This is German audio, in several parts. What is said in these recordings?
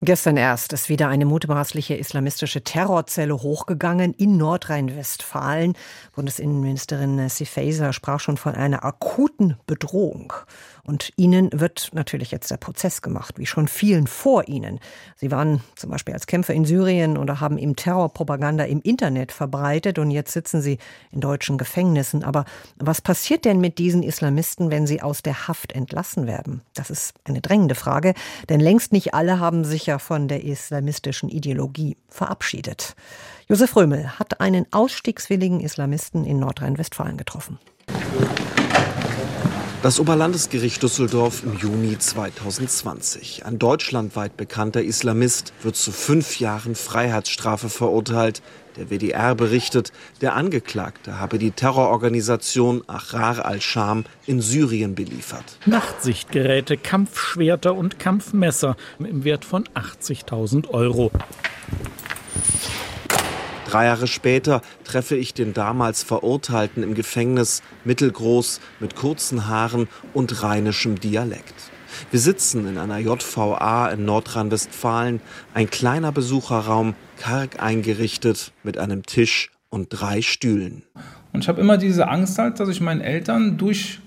Gestern erst ist wieder eine mutmaßliche islamistische Terrorzelle hochgegangen in Nordrhein-Westfalen. Bundesinnenministerin Sifeisa sprach schon von einer akuten Bedrohung. Und ihnen wird natürlich jetzt der Prozess gemacht, wie schon vielen vor ihnen. Sie waren zum Beispiel als Kämpfer in Syrien oder haben eben Terrorpropaganda im Internet verbreitet und jetzt sitzen sie in deutschen Gefängnissen. Aber was passiert denn mit diesen Islamisten, wenn sie aus der Haft entlassen werden? Das ist eine drängende Frage, denn längst nicht alle haben sich ja von der islamistischen Ideologie verabschiedet. Josef Römel hat einen ausstiegswilligen Islamisten in Nordrhein-Westfalen getroffen. Das Oberlandesgericht Düsseldorf im Juni 2020. Ein deutschlandweit bekannter Islamist wird zu fünf Jahren Freiheitsstrafe verurteilt. Der WDR berichtet, der Angeklagte habe die Terrororganisation Ahrar al-Sham in Syrien beliefert. Nachtsichtgeräte, Kampfschwerter und Kampfmesser im Wert von 80.000 Euro. Drei Jahre später treffe ich den damals Verurteilten im Gefängnis, mittelgroß, mit kurzen Haaren und rheinischem Dialekt. Wir sitzen in einer JVA in Nordrhein-Westfalen, ein kleiner Besucherraum, karg eingerichtet, mit einem Tisch und drei Stühlen. Und ich habe immer diese Angst halt, dass ich meinen Eltern durch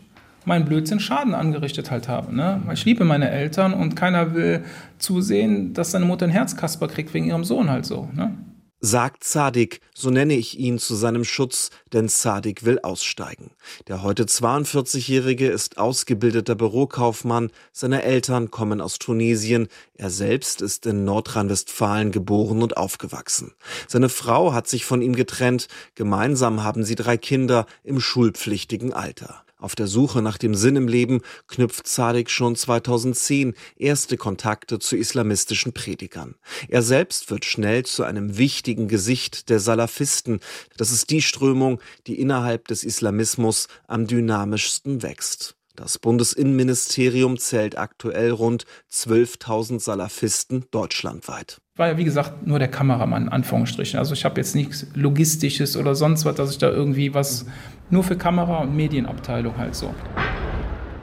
meinen Blödsinn Schaden angerichtet halt habe. Ne? Ich liebe meine Eltern und keiner will zusehen, dass seine Mutter ein Herzkasper kriegt wegen ihrem Sohn halt so. Ne? Sagt Zadig, so nenne ich ihn zu seinem Schutz, denn Zadig will aussteigen. Der heute 42-Jährige ist ausgebildeter Bürokaufmann, seine Eltern kommen aus Tunesien, er selbst ist in Nordrhein-Westfalen geboren und aufgewachsen. Seine Frau hat sich von ihm getrennt, gemeinsam haben sie drei Kinder im schulpflichtigen Alter. Auf der Suche nach dem Sinn im Leben knüpft Zadig schon 2010 erste Kontakte zu islamistischen Predigern. Er selbst wird schnell zu einem wichtigen Gesicht der Salafisten. Das ist die Strömung, die innerhalb des Islamismus am dynamischsten wächst. Das Bundesinnenministerium zählt aktuell rund 12.000 Salafisten deutschlandweit. War ja wie gesagt nur der Kameramann, Anführungsstrichen. Also ich habe jetzt nichts Logistisches oder sonst was, dass ich da irgendwie was nur für Kamera- und Medienabteilung halt so.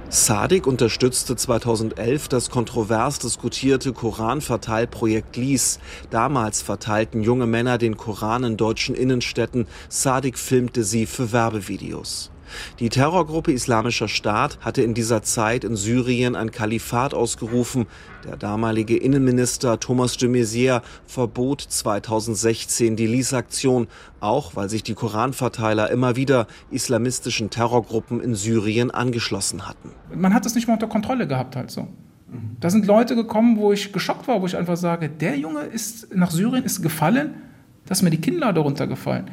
Sadik unterstützte 2011 das kontrovers diskutierte Koranverteilprojekt LIS. Damals verteilten junge Männer den Koran in deutschen Innenstädten. Sadik filmte sie für Werbevideos. Die Terrorgruppe Islamischer Staat hatte in dieser Zeit in Syrien ein Kalifat ausgerufen. Der damalige Innenminister Thomas de Maizière verbot 2016 die Lies-Aktion, auch weil sich die Koranverteiler immer wieder islamistischen Terrorgruppen in Syrien angeschlossen hatten. Man hat es nicht mehr unter Kontrolle gehabt halt so. Da sind Leute gekommen, wo ich geschockt war, wo ich einfach sage, der Junge ist nach Syrien ist gefallen, dass mir die Kinder darunter gefallen.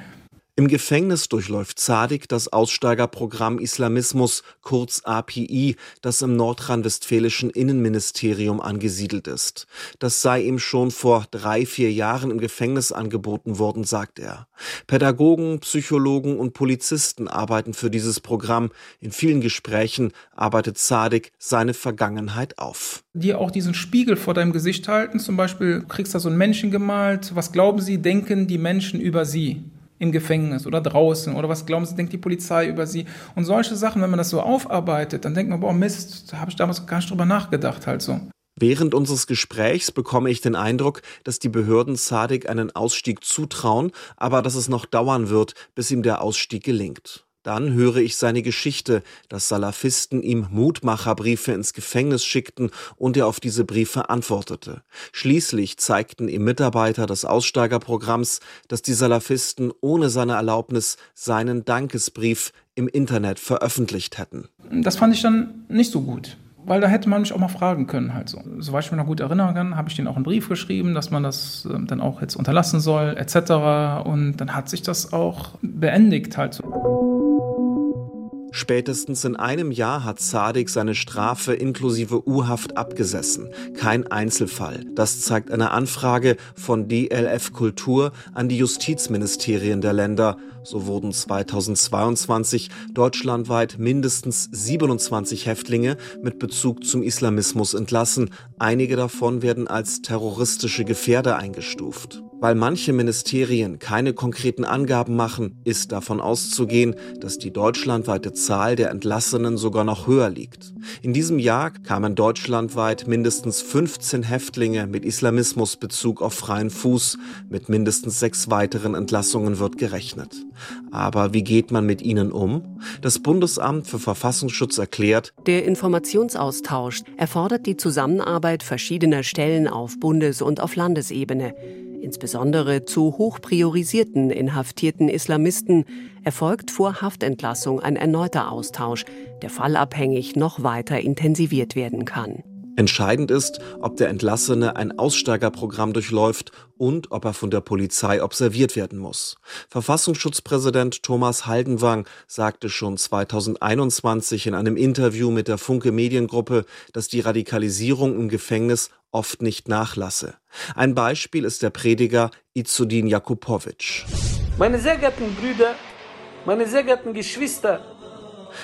Im Gefängnis durchläuft Zadig das Aussteigerprogramm Islamismus, kurz API, das im nordrhein-westfälischen Innenministerium angesiedelt ist. Das sei ihm schon vor drei, vier Jahren im Gefängnis angeboten worden, sagt er. Pädagogen, Psychologen und Polizisten arbeiten für dieses Programm. In vielen Gesprächen arbeitet Zadig seine Vergangenheit auf. Die auch diesen Spiegel vor deinem Gesicht halten, zum Beispiel kriegst du so einen Menschen gemalt, was glauben sie, denken die Menschen über sie? Im Gefängnis oder draußen oder was glauben Sie, denkt die Polizei über Sie und solche Sachen, wenn man das so aufarbeitet, dann denkt man, boah Mist, da habe ich damals gar nicht drüber nachgedacht halt so. Während unseres Gesprächs bekomme ich den Eindruck, dass die Behörden Sadik einen Ausstieg zutrauen, aber dass es noch dauern wird, bis ihm der Ausstieg gelingt. Dann höre ich seine Geschichte, dass Salafisten ihm Mutmacherbriefe ins Gefängnis schickten und er auf diese Briefe antwortete. Schließlich zeigten ihm Mitarbeiter des Aussteigerprogramms, dass die Salafisten ohne seine Erlaubnis seinen Dankesbrief im Internet veröffentlicht hätten. Das fand ich dann nicht so gut weil da hätte man mich auch mal fragen können, halt so. Soweit ich mich noch gut erinnern kann, habe ich denen auch einen Brief geschrieben, dass man das äh, dann auch jetzt unterlassen soll, etc. Und dann hat sich das auch beendigt, halt so. Spätestens in einem Jahr hat Sadik seine Strafe inklusive U-Haft abgesessen. Kein Einzelfall. Das zeigt eine Anfrage von DLF Kultur an die Justizministerien der Länder. So wurden 2022 deutschlandweit mindestens 27 Häftlinge mit Bezug zum Islamismus entlassen. Einige davon werden als terroristische Gefährder eingestuft. Weil manche Ministerien keine konkreten Angaben machen, ist davon auszugehen, dass die deutschlandweite Zahl der Entlassenen sogar noch höher liegt. In diesem Jahr kamen deutschlandweit mindestens 15 Häftlinge mit Islamismusbezug auf freien Fuß. Mit mindestens sechs weiteren Entlassungen wird gerechnet. Aber wie geht man mit ihnen um? Das Bundesamt für Verfassungsschutz erklärt, der Informationsaustausch erfordert die Zusammenarbeit verschiedener Stellen auf Bundes- und auf Landesebene. Insbesondere zu hoch priorisierten inhaftierten Islamisten erfolgt vor Haftentlassung ein erneuter Austausch, der fallabhängig noch weiter intensiviert werden kann. Entscheidend ist, ob der Entlassene ein Aussteigerprogramm durchläuft und ob er von der Polizei observiert werden muss. Verfassungsschutzpräsident Thomas Haldenwang sagte schon 2021 in einem Interview mit der Funke Mediengruppe, dass die Radikalisierung im Gefängnis oft nicht nachlasse. Ein Beispiel ist der Prediger Izudin Jakubowitsch. Meine sehr geehrten Brüder, meine sehr geehrten Geschwister,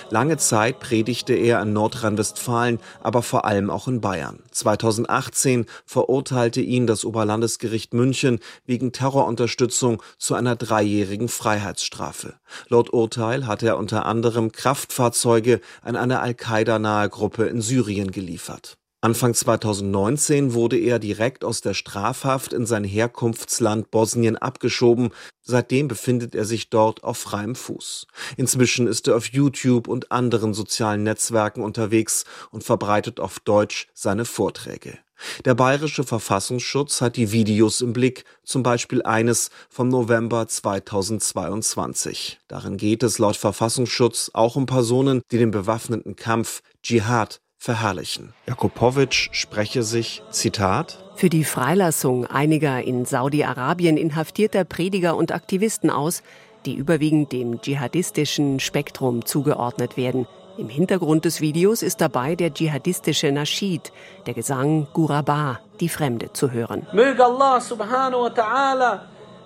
Lange Zeit predigte er in Nordrhein-Westfalen, aber vor allem auch in Bayern. 2018 verurteilte ihn das Oberlandesgericht München wegen Terrorunterstützung zu einer dreijährigen Freiheitsstrafe. Laut Urteil hatte er unter anderem Kraftfahrzeuge an eine Al-Qaida-nahe Gruppe in Syrien geliefert. Anfang 2019 wurde er direkt aus der Strafhaft in sein Herkunftsland Bosnien abgeschoben. Seitdem befindet er sich dort auf freiem Fuß. Inzwischen ist er auf YouTube und anderen sozialen Netzwerken unterwegs und verbreitet auf Deutsch seine Vorträge. Der bayerische Verfassungsschutz hat die Videos im Blick, zum Beispiel eines vom November 2022. Darin geht es laut Verfassungsschutz auch um Personen, die den bewaffneten Kampf Dschihad verherrlichen. Jakubowitsch spreche sich, Zitat, für die Freilassung einiger in Saudi-Arabien inhaftierter Prediger und Aktivisten aus, die überwiegend dem dschihadistischen Spektrum zugeordnet werden. Im Hintergrund des Videos ist dabei der dschihadistische Naschid, der Gesang Guraba, die Fremde, zu hören. Möge Allah subhanahu wa ta'ala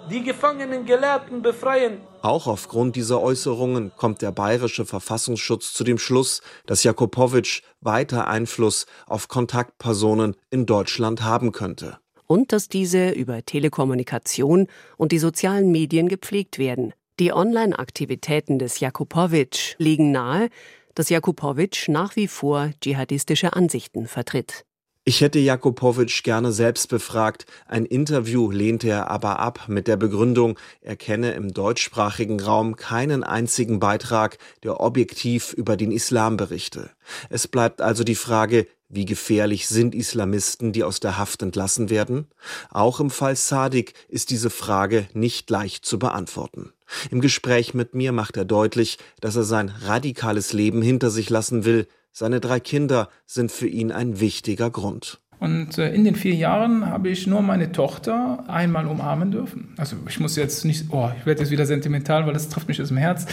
die gefangenen Gelehrten befreien. Auch aufgrund dieser Äußerungen kommt der bayerische Verfassungsschutz zu dem Schluss, dass Jakubowitsch weiter Einfluss auf Kontaktpersonen in Deutschland haben könnte. Und dass diese über Telekommunikation und die sozialen Medien gepflegt werden. Die Online-Aktivitäten des Jakubowitsch legen nahe, dass Jakubowitsch nach wie vor dschihadistische Ansichten vertritt. Ich hätte Jakubowitsch gerne selbst befragt. Ein Interview lehnte er aber ab mit der Begründung, er kenne im deutschsprachigen Raum keinen einzigen Beitrag, der objektiv über den Islam berichte. Es bleibt also die Frage, wie gefährlich sind Islamisten, die aus der Haft entlassen werden? Auch im Fall Sadik ist diese Frage nicht leicht zu beantworten. Im Gespräch mit mir macht er deutlich, dass er sein radikales Leben hinter sich lassen will, seine drei Kinder sind für ihn ein wichtiger Grund. Und äh, in den vier Jahren habe ich nur meine Tochter einmal umarmen dürfen. Also ich muss jetzt nicht, oh, ich werde jetzt wieder sentimental, weil das trifft mich aus dem Herz.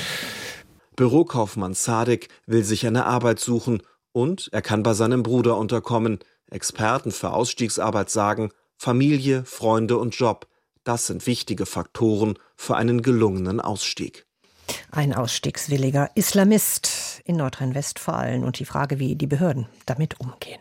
Bürokaufmann Sadek will sich eine Arbeit suchen und er kann bei seinem Bruder unterkommen. Experten für Ausstiegsarbeit sagen, Familie, Freunde und Job, das sind wichtige Faktoren für einen gelungenen Ausstieg. Ein ausstiegswilliger Islamist in Nordrhein-Westfalen und die Frage, wie die Behörden damit umgehen.